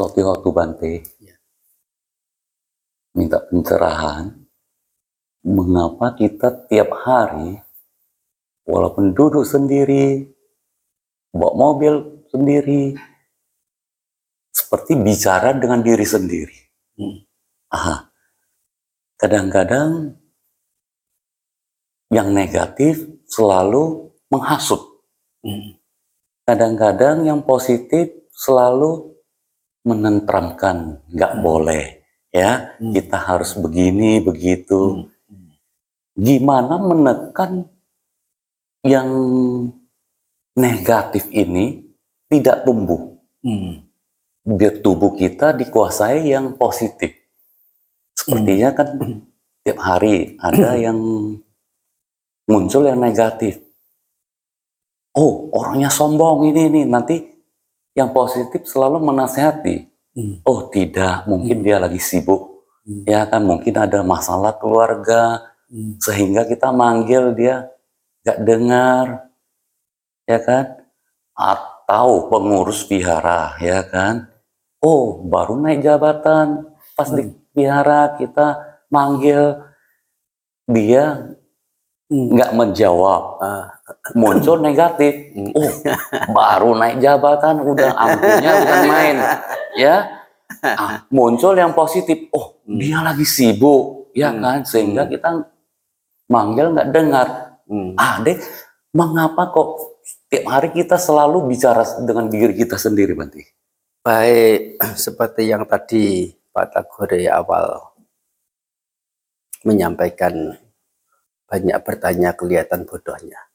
suatu waktu Bante Ya. minta pencerahan mengapa kita tiap hari walaupun duduk sendiri bawa mobil sendiri seperti bicara dengan diri sendiri Hmm. Aha. kadang-kadang yang negatif selalu menghasut Hmm. kadang-kadang yang positif selalu menentramkan nggak Hmm. boleh ya Hmm. kita harus begini begitu Hmm. gimana menekan yang negatif ini tidak tumbuh Hmm. biar tubuh kita dikuasai yang positif sepertinya kan Hmm. tiap hari ada yang muncul yang negatif oh orangnya sombong ini ini nanti yang positif selalu menasehati Hmm. oh tidak mungkin dia lagi sibuk Hmm. ya kan mungkin ada masalah keluarga Hmm. sehingga kita manggil dia gak dengar ya kan atau pengurus vihara ya kan oh baru naik jabatan pas di vihara kita manggil dia Hmm. Nggak menjawab Ah. muncul negatif Hmm. oh baru naik jabatan udah ampunya udah main ya Ah, muncul yang positif oh Hmm. dia lagi sibuk ya Hmm. kan sehingga Hmm. kita manggil nggak dengar Hmm. ah deh mengapa kok tiap hari kita selalu bicara dengan diri kita sendiri Banti Baik, seperti yang tadi Pak Tagore awal menyampaikan banyak bertanya kelihatan bodohnya.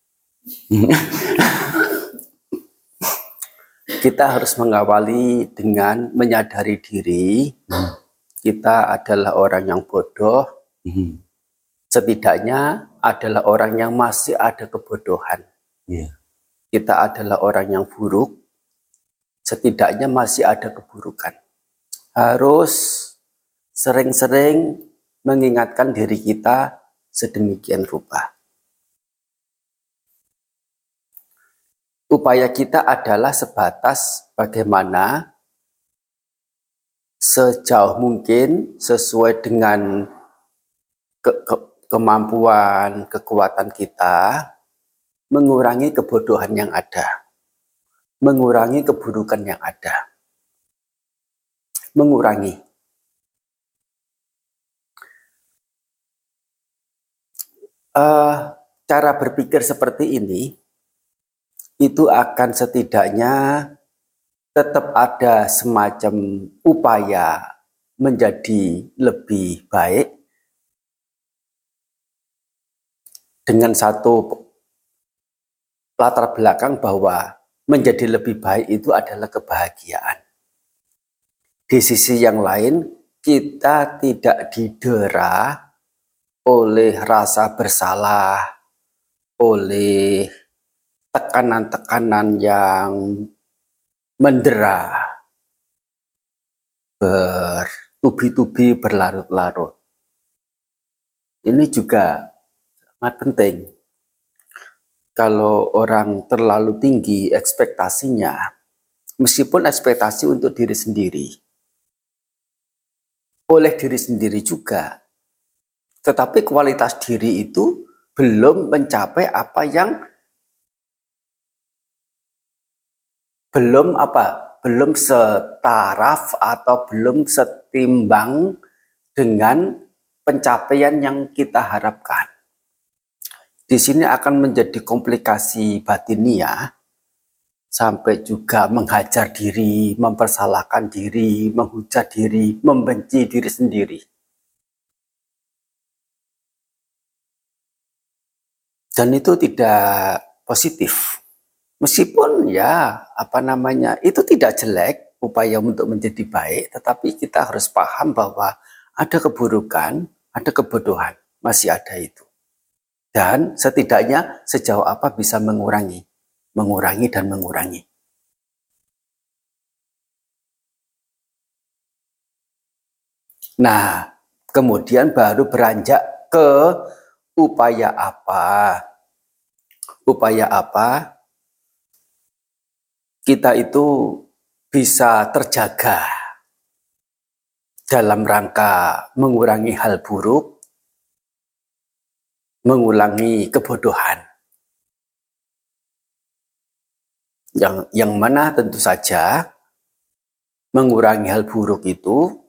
Kita harus mengawali dengan menyadari diri kita adalah orang yang bodoh, setidaknya adalah orang yang masih ada kebodohan. iya. Kita adalah orang yang buruk, setidaknya masih ada keburukan. Harus sering-sering mengingatkan diri kita sedemikian rupa. Upaya kita adalah sebatas bagaimana sejauh mungkin sesuai dengan ke- ke- kemampuan, kekuatan kita, mengurangi kebodohan yang ada, mengurangi keburukan yang ada, mengurangi. Eh, cara berpikir seperti ini itu akan setidaknya tetap ada semacam upaya menjadi lebih baik dengan satu latar belakang bahwa menjadi lebih baik itu adalah kebahagiaan. Di sisi yang lain, kita tidak didera oleh rasa bersalah, oleh tekanan-tekanan yang mendera, bertubi-tubi berlarut-larut. Ini juga sangat penting. Kalau orang terlalu tinggi ekspektasinya, meskipun ekspektasi untuk diri sendiri, oleh diri sendiri juga, tetapi kualitas diri itu belum mencapai apa yang belum apa belum setaraf atau belum setimbang dengan pencapaian yang kita harapkan. Di sini akan menjadi komplikasi batinia sampai juga menghajar diri, mempersalahkan diri, menghujat diri, membenci diri sendiri. Dan itu tidak positif. Meskipun ya apa namanya itu tidak jelek upaya untuk menjadi baik, tetapi kita harus paham bahwa ada keburukan, ada kebodohan, masih ada itu. Dan setidaknya sejauh apa bisa mengurangi, mengurangi dan mengurangi. Nah, kemudian baru beranjak ke upaya apa? Upaya apa? Kita itu bisa terjaga dalam rangka mengurangi hal buruk, mengulangi kebodohan. Yang yang mana tentu saja mengurangi hal buruk itu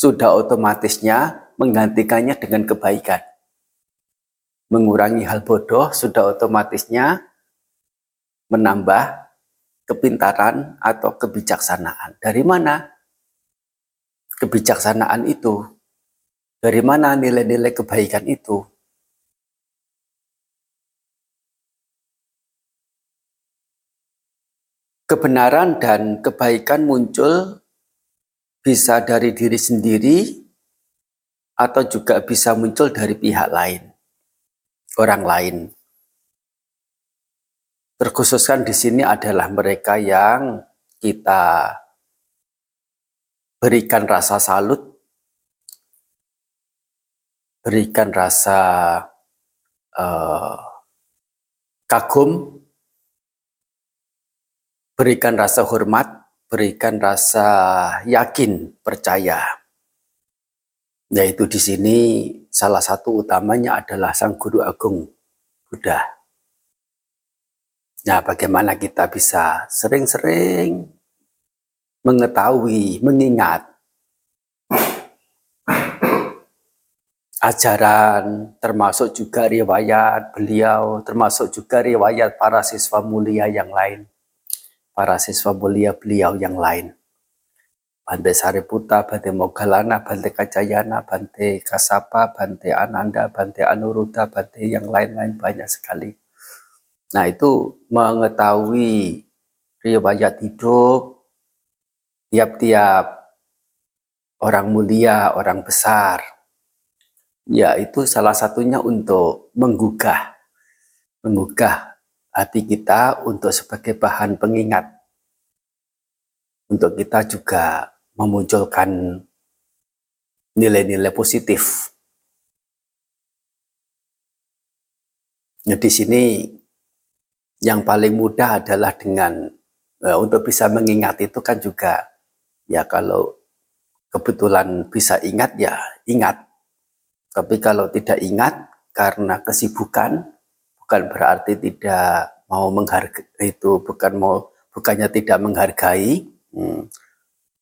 sudah otomatisnya menggantikannya dengan kebaikan. Mengurangi hal bodoh sudah otomatisnya menambah kepintaran atau kebijaksanaan. Dari mana kebijaksanaan itu? Dari mana nilai-nilai kebaikan itu? Kebenaran dan kebaikan muncul bisa dari diri sendiri atau juga bisa muncul dari pihak lain, orang lain. Terkhususkan di sini adalah mereka yang kita berikan rasa salut, berikan rasa uh, kagum, berikan rasa hormat, berikan rasa yakin, percaya. Yaitu di sini salah satu utamanya adalah Sang Guru Agung Buddha. Nah, bagaimana kita bisa sering-sering mengetahui, mengingat ajaran, termasuk juga riwayat beliau, termasuk juga riwayat para siswa mulia yang lain para siswa mulia beliau yang lain. Bante Sariputa, Bante Mogalana, Bante Kajayana, Bante Kasapa, Bante Ananda, Bante Anuruddha, Bante yang lain-lain banyak sekali. Nah itu mengetahui riwayat hidup tiap-tiap orang mulia, orang besar. Ya itu salah satunya untuk menggugah, menggugah hati kita untuk sebagai bahan pengingat. Untuk kita juga memunculkan nilai-nilai positif. Nah, di sini yang paling mudah adalah dengan uh, untuk bisa mengingat itu kan juga ya kalau kebetulan bisa ingat ya ingat. Tapi kalau tidak ingat karena kesibukan bukan berarti tidak mau menghargai itu bukan mau bukannya tidak menghargai hmm,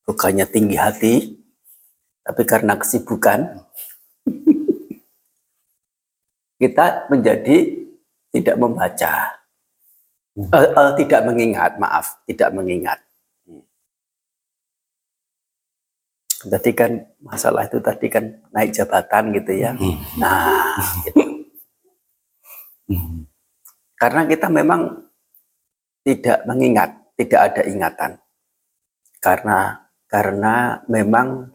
bukannya tinggi hati tapi karena kesibukan kita menjadi tidak membaca uh, uh, tidak mengingat maaf tidak mengingat tadi kan masalah itu tadi kan naik jabatan gitu ya hmm. nah gitu. Karena kita memang tidak mengingat, tidak ada ingatan. Karena karena memang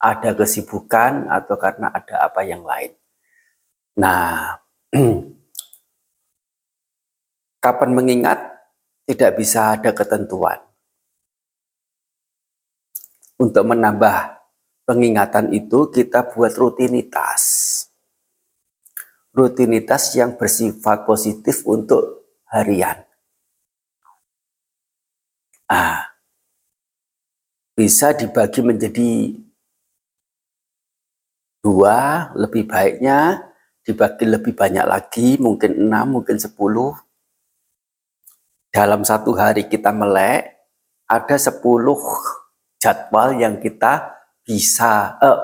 ada kesibukan atau karena ada apa yang lain. Nah, kapan mengingat tidak bisa ada ketentuan. Untuk menambah pengingatan itu kita buat rutinitas rutinitas yang bersifat positif untuk harian. Ah, bisa dibagi menjadi dua, lebih baiknya dibagi lebih banyak lagi, mungkin enam, mungkin sepuluh. Dalam satu hari kita melek, ada sepuluh jadwal yang kita bisa eh,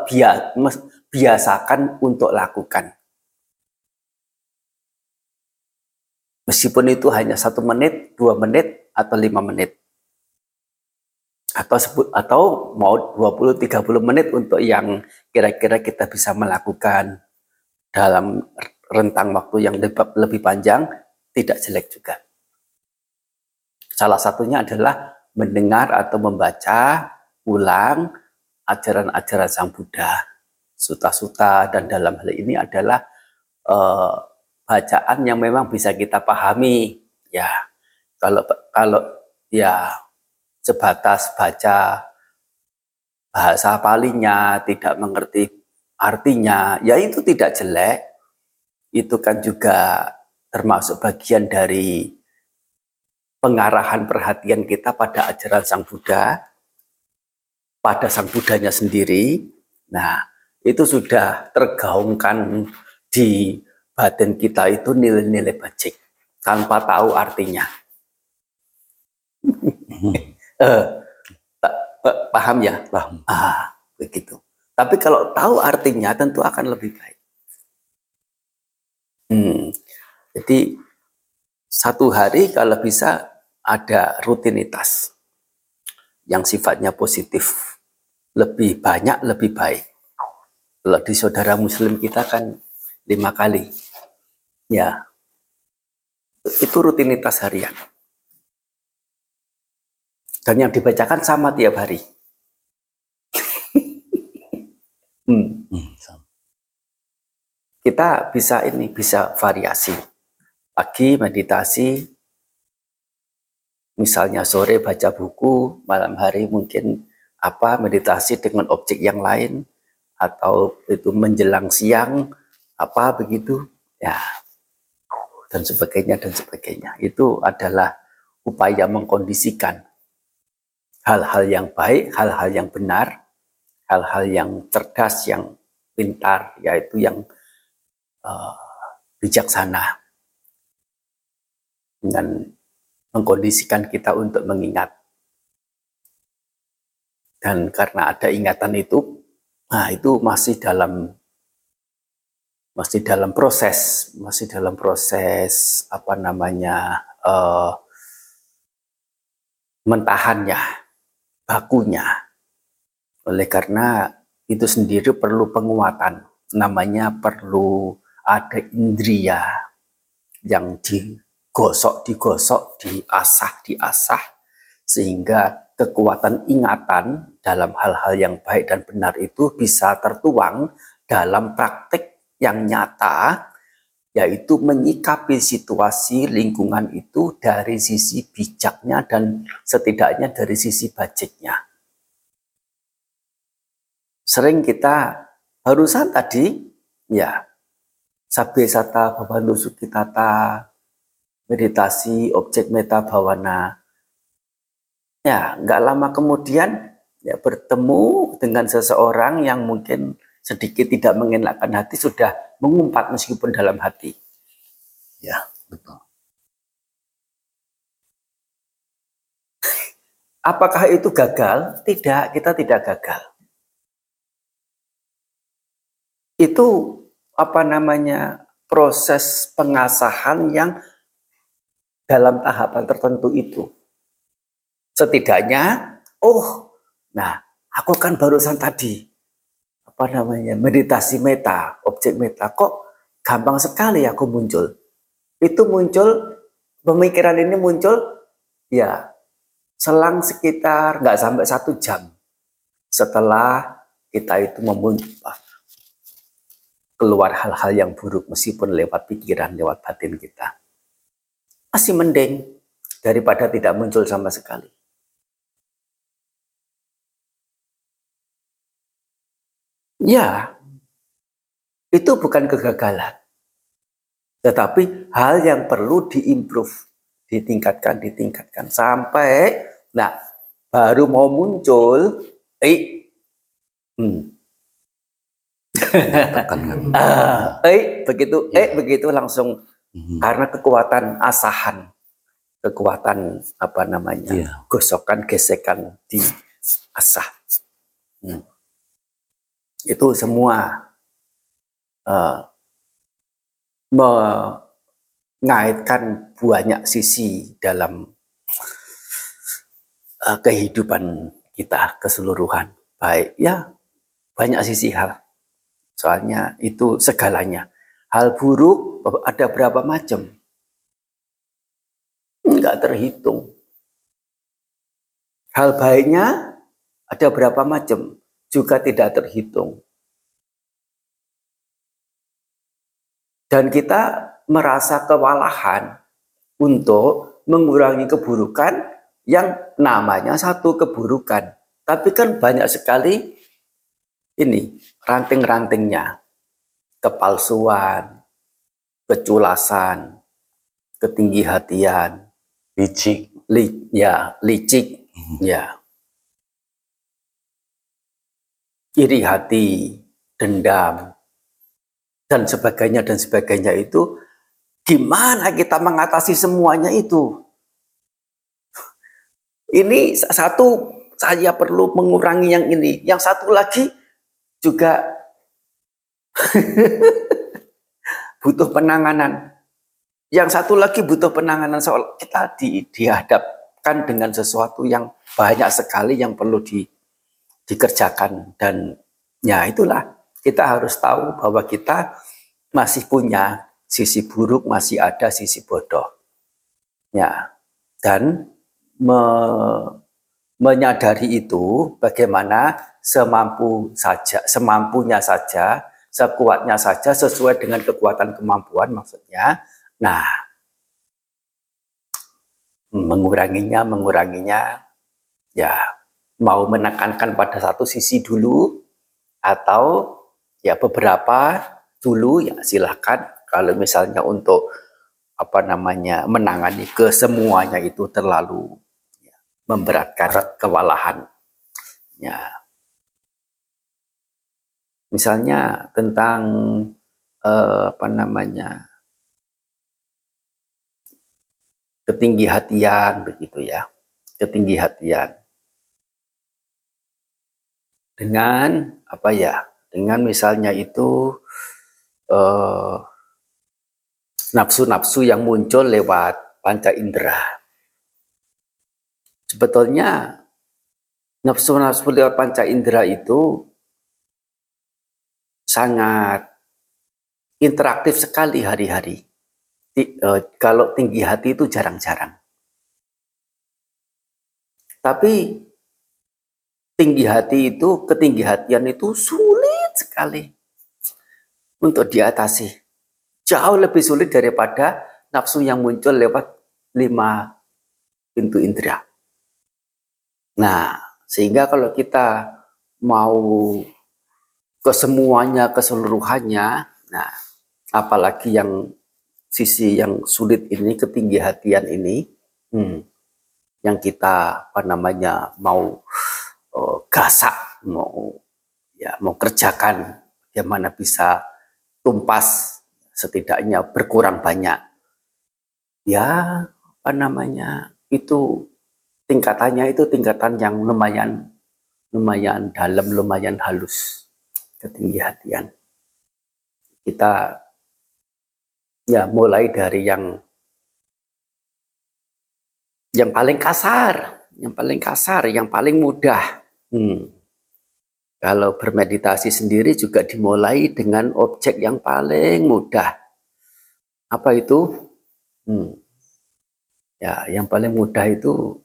biasakan untuk lakukan. Meskipun itu hanya satu menit, dua menit, atau lima menit. Atau sebut atau mau 20-30 menit untuk yang kira-kira kita bisa melakukan dalam rentang waktu yang lebih panjang, tidak jelek juga. Salah satunya adalah mendengar atau membaca ulang ajaran-ajaran Sang Buddha, suta-suta, dan dalam hal ini adalah uh, bacaan yang memang bisa kita pahami ya kalau kalau ya sebatas baca bahasa palinya tidak mengerti artinya ya itu tidak jelek itu kan juga termasuk bagian dari pengarahan perhatian kita pada ajaran Sang Buddha pada sang Budanya sendiri. Nah, itu sudah tergaungkan di batin kita itu nilai-nilai bajik tanpa tahu artinya. Eh, paham ya? Paham. Ah, begitu. Tapi kalau tahu artinya tentu akan lebih baik. Hmm. Jadi satu hari kalau bisa ada rutinitas yang sifatnya positif. Lebih banyak, lebih baik. Kalau di saudara muslim kita kan lima kali. Ya, itu rutinitas harian. Dan yang dibacakan sama tiap hari. hmm. Hmm, sama. Kita bisa ini, bisa variasi. Pagi meditasi, misalnya sore baca buku, malam hari mungkin apa meditasi dengan objek yang lain, atau itu menjelang siang, apa begitu, ya, dan sebagainya, dan sebagainya. Itu adalah upaya mengkondisikan hal-hal yang baik, hal-hal yang benar, hal-hal yang cerdas, yang pintar, yaitu yang uh, bijaksana dengan mengkondisikan kita untuk mengingat. Dan karena ada ingatan itu, nah itu masih dalam masih dalam proses, masih dalam proses apa namanya uh, mentahannya, bakunya. Oleh karena itu sendiri perlu penguatan, namanya perlu ada indria yang digosok, digosok, diasah, diasah, sehingga kekuatan ingatan dalam hal-hal yang baik dan benar itu bisa tertuang dalam praktik yang nyata, yaitu menyikapi situasi lingkungan itu dari sisi bijaknya dan setidaknya dari sisi budgetnya. Sering kita barusan tadi, ya, Sabe Sata Babandu Sukitata, meditasi objek meta bawana. Ya, nggak lama kemudian ya bertemu dengan seseorang yang mungkin sedikit tidak mengenakkan hati sudah mengumpat meskipun dalam hati. Ya, betul. Apakah itu gagal? Tidak, kita tidak gagal. Itu apa namanya proses pengasahan yang dalam tahapan tertentu itu. Setidaknya, oh, nah, aku kan barusan tadi apa namanya meditasi meta, objek meta kok gampang sekali aku muncul. Itu muncul pemikiran ini muncul ya selang sekitar nggak sampai satu jam setelah kita itu memuncul keluar hal-hal yang buruk meskipun lewat pikiran, lewat batin kita. Masih mending daripada tidak muncul sama sekali. Ya, itu bukan kegagalan. Tetapi hal yang perlu diimprove, ditingkatkan, ditingkatkan. Sampai, nah, baru mau muncul, eh, hmm, ah, eh begitu eh begitu langsung hmm. karena kekuatan asahan kekuatan apa namanya yeah. gosokan gesekan di asah hmm. Itu semua uh, mengaitkan banyak sisi dalam uh, kehidupan kita keseluruhan baik ya banyak sisi hal Soalnya itu segalanya. Hal buruk ada berapa macam? Enggak terhitung. Hal baiknya ada berapa macam? Juga tidak terhitung. Dan kita merasa kewalahan untuk mengurangi keburukan yang namanya satu keburukan. Tapi kan banyak sekali ini ranting-rantingnya, kepalsuan, keculasan, ketinggi hatian, licik, li, ya licik, hmm. ya. Iri hati, dendam, dan sebagainya dan sebagainya itu gimana kita mengatasi semuanya itu? Ini satu saya perlu mengurangi yang ini, yang satu lagi juga butuh penanganan. Yang satu lagi butuh penanganan soal kita di, dihadapkan dengan sesuatu yang banyak sekali yang perlu di, dikerjakan dan ya itulah kita harus tahu bahwa kita masih punya sisi buruk, masih ada sisi bodoh. Ya. Dan me, menyadari itu bagaimana semampu saja, semampunya saja sekuatnya saja sesuai dengan kekuatan kemampuan maksudnya. Nah, menguranginya, menguranginya, ya mau menekankan pada satu sisi dulu atau ya beberapa dulu ya silahkan. Kalau misalnya untuk apa namanya menangani ke semuanya itu terlalu ya, memberatkan kewalahan. Ya. Misalnya tentang eh, apa namanya ketinggi hatian begitu ya, ketinggi hatian. Dengan apa ya? Dengan misalnya itu eh, nafsu-nafsu yang muncul lewat panca indera. Sebetulnya nafsu-nafsu lewat panca indera itu sangat interaktif sekali hari-hari. Uh, kalau tinggi hati itu jarang-jarang. Tapi tinggi hati itu, ketinggi hatian itu sulit sekali untuk diatasi. Jauh lebih sulit daripada nafsu yang muncul lewat lima pintu indera. Nah, sehingga kalau kita mau kesemuanya, keseluruhannya. Nah, apalagi yang sisi yang sulit ini, ketinggi hatian ini, hmm, yang kita apa namanya mau uh, gasak, mau ya mau kerjakan, bagaimana bisa tumpas setidaknya berkurang banyak. Ya, apa namanya itu tingkatannya itu tingkatan yang lumayan lumayan dalam, lumayan halus ketinggi hatian. Kita ya mulai dari yang yang paling kasar, yang paling kasar, yang paling mudah. Hmm. Kalau bermeditasi sendiri juga dimulai dengan objek yang paling mudah. Apa itu? Hmm. Ya, yang paling mudah itu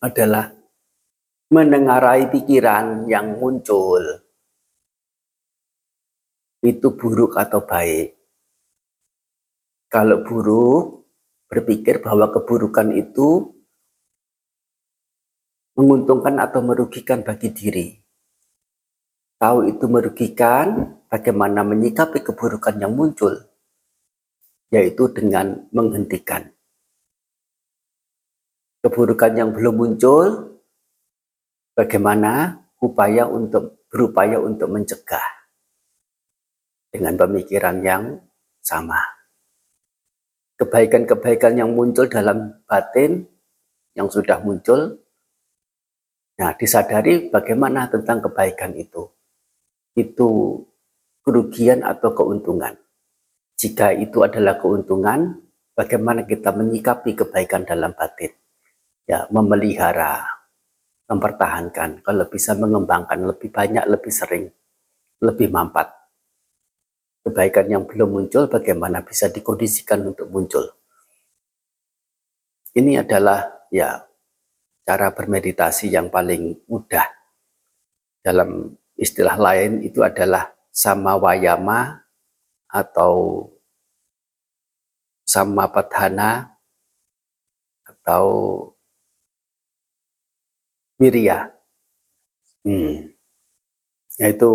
adalah menengarai pikiran yang muncul itu buruk atau baik. Kalau buruk, berpikir bahwa keburukan itu menguntungkan atau merugikan bagi diri. Tahu itu merugikan, bagaimana menyikapi keburukan yang muncul, yaitu dengan menghentikan. Keburukan yang belum muncul, bagaimana upaya untuk berupaya untuk mencegah dengan pemikiran yang sama. Kebaikan-kebaikan yang muncul dalam batin yang sudah muncul, nah disadari bagaimana tentang kebaikan itu. Itu kerugian atau keuntungan. Jika itu adalah keuntungan, bagaimana kita menyikapi kebaikan dalam batin? Ya, memelihara, mempertahankan, kalau bisa mengembangkan lebih banyak, lebih sering, lebih mampat. Kebaikan yang belum muncul, bagaimana bisa dikondisikan untuk muncul. Ini adalah ya cara bermeditasi yang paling mudah. Dalam istilah lain itu adalah sama wayama atau sama padhana atau Wirya. Hmm. Yaitu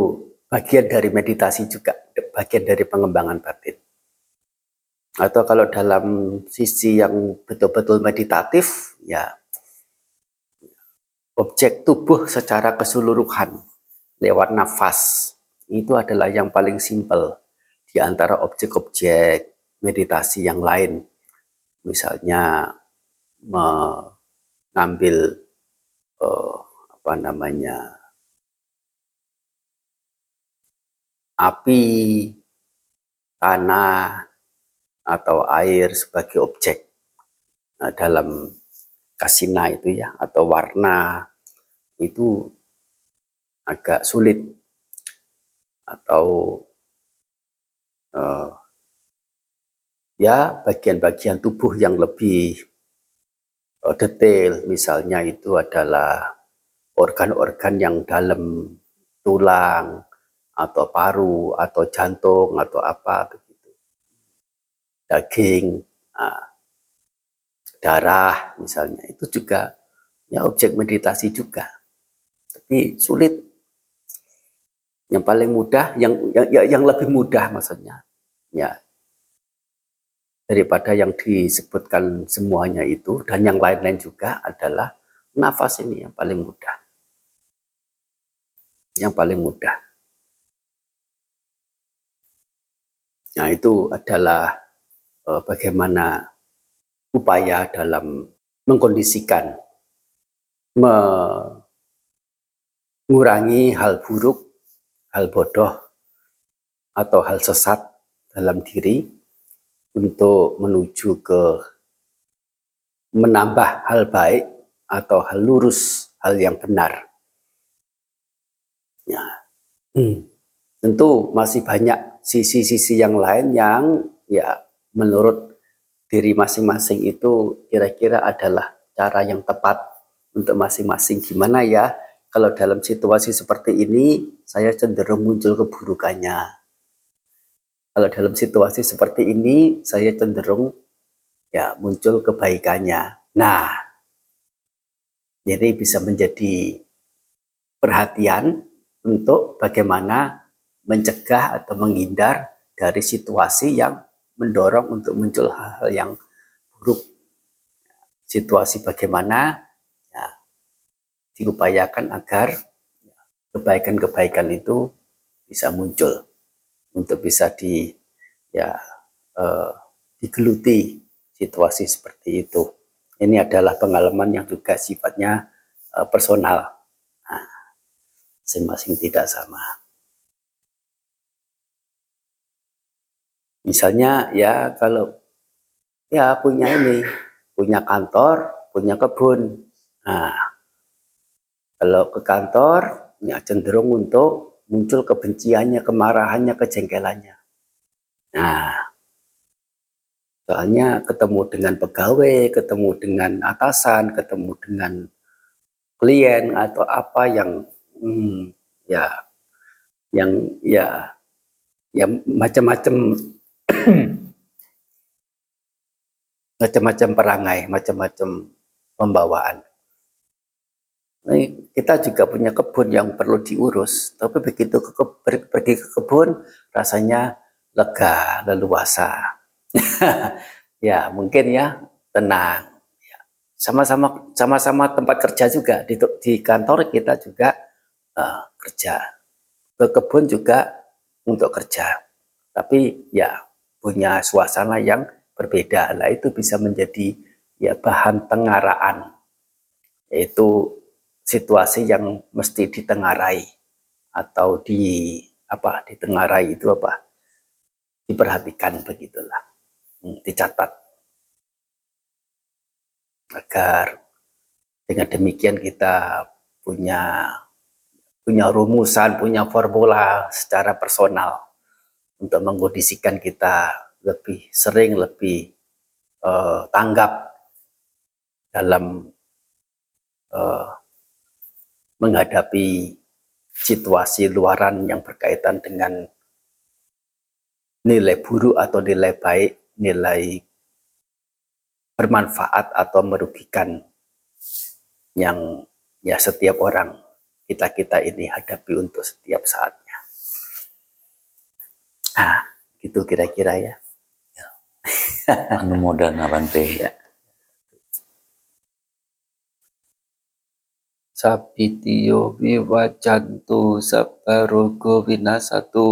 bagian dari meditasi juga, bagian dari pengembangan batin. Atau kalau dalam sisi yang betul-betul meditatif, ya objek tubuh secara keseluruhan lewat nafas. Itu adalah yang paling simpel. Di antara objek-objek meditasi yang lain. Misalnya mengambil uh, apa namanya api, tanah, atau air sebagai objek. Nah, dalam kasina itu ya atau warna itu agak sulit. Atau uh, ya bagian-bagian tubuh yang lebih uh, detail. Misalnya itu adalah organ-organ yang dalam tulang atau paru atau jantung atau apa begitu. Daging uh, darah misalnya itu juga ya objek meditasi juga. Tapi sulit. Yang paling mudah, yang yang, yang lebih mudah maksudnya, ya. Daripada yang disebutkan semuanya itu dan yang lain-lain juga adalah nafas ini yang paling mudah, yang paling mudah. Nah itu adalah uh, bagaimana upaya dalam mengkondisikan, mengurangi hal buruk hal bodoh atau hal sesat dalam diri untuk menuju ke menambah hal baik atau hal lurus, hal yang benar. Ya. Hmm. Tentu masih banyak sisi-sisi yang lain yang ya menurut diri masing-masing itu kira-kira adalah cara yang tepat untuk masing-masing gimana ya kalau dalam situasi seperti ini, saya cenderung muncul keburukannya. Kalau dalam situasi seperti ini, saya cenderung ya muncul kebaikannya. Nah, jadi bisa menjadi perhatian untuk bagaimana mencegah atau menghindar dari situasi yang mendorong untuk muncul hal-hal yang buruk. Situasi bagaimana diupayakan agar kebaikan-kebaikan itu bisa muncul untuk bisa di ya uh, digeluti situasi seperti itu. Ini adalah pengalaman yang juga sifatnya uh, personal, nah, masing-masing tidak sama. Misalnya ya kalau ya punya ini, punya kantor, punya kebun, nah kalau ke kantor, ya cenderung untuk muncul kebenciannya, kemarahannya, kejengkelannya. Nah, soalnya ketemu dengan pegawai, ketemu dengan atasan, ketemu dengan klien atau apa yang hmm, ya yang ya ya macam-macam macam-macam perangai, macam-macam pembawaan kita juga punya kebun yang perlu diurus, tapi begitu ke, pergi ke kebun rasanya lega, leluasa. ya mungkin ya tenang. Ya, sama-sama sama-sama tempat kerja juga di, di kantor kita juga uh, kerja, ke kebun juga untuk kerja. Tapi ya punya suasana yang berbeda. Lah itu bisa menjadi ya bahan tengaraan yaitu situasi yang mesti ditengarai atau di apa ditengarai itu apa? Diperhatikan begitulah. Hmm, dicatat. Agar dengan demikian kita punya punya rumusan punya formula secara personal untuk mengkondisikan kita lebih sering lebih uh, tanggap dalam uh, menghadapi situasi luaran yang berkaitan dengan nilai buruk atau nilai baik, nilai bermanfaat atau merugikan yang ya setiap orang kita-kita ini hadapi untuk setiap saatnya. Ah, gitu kira-kira ya. Anu modern Bante. Ya. Sabitio Viwajantu Sabarogo Winasatu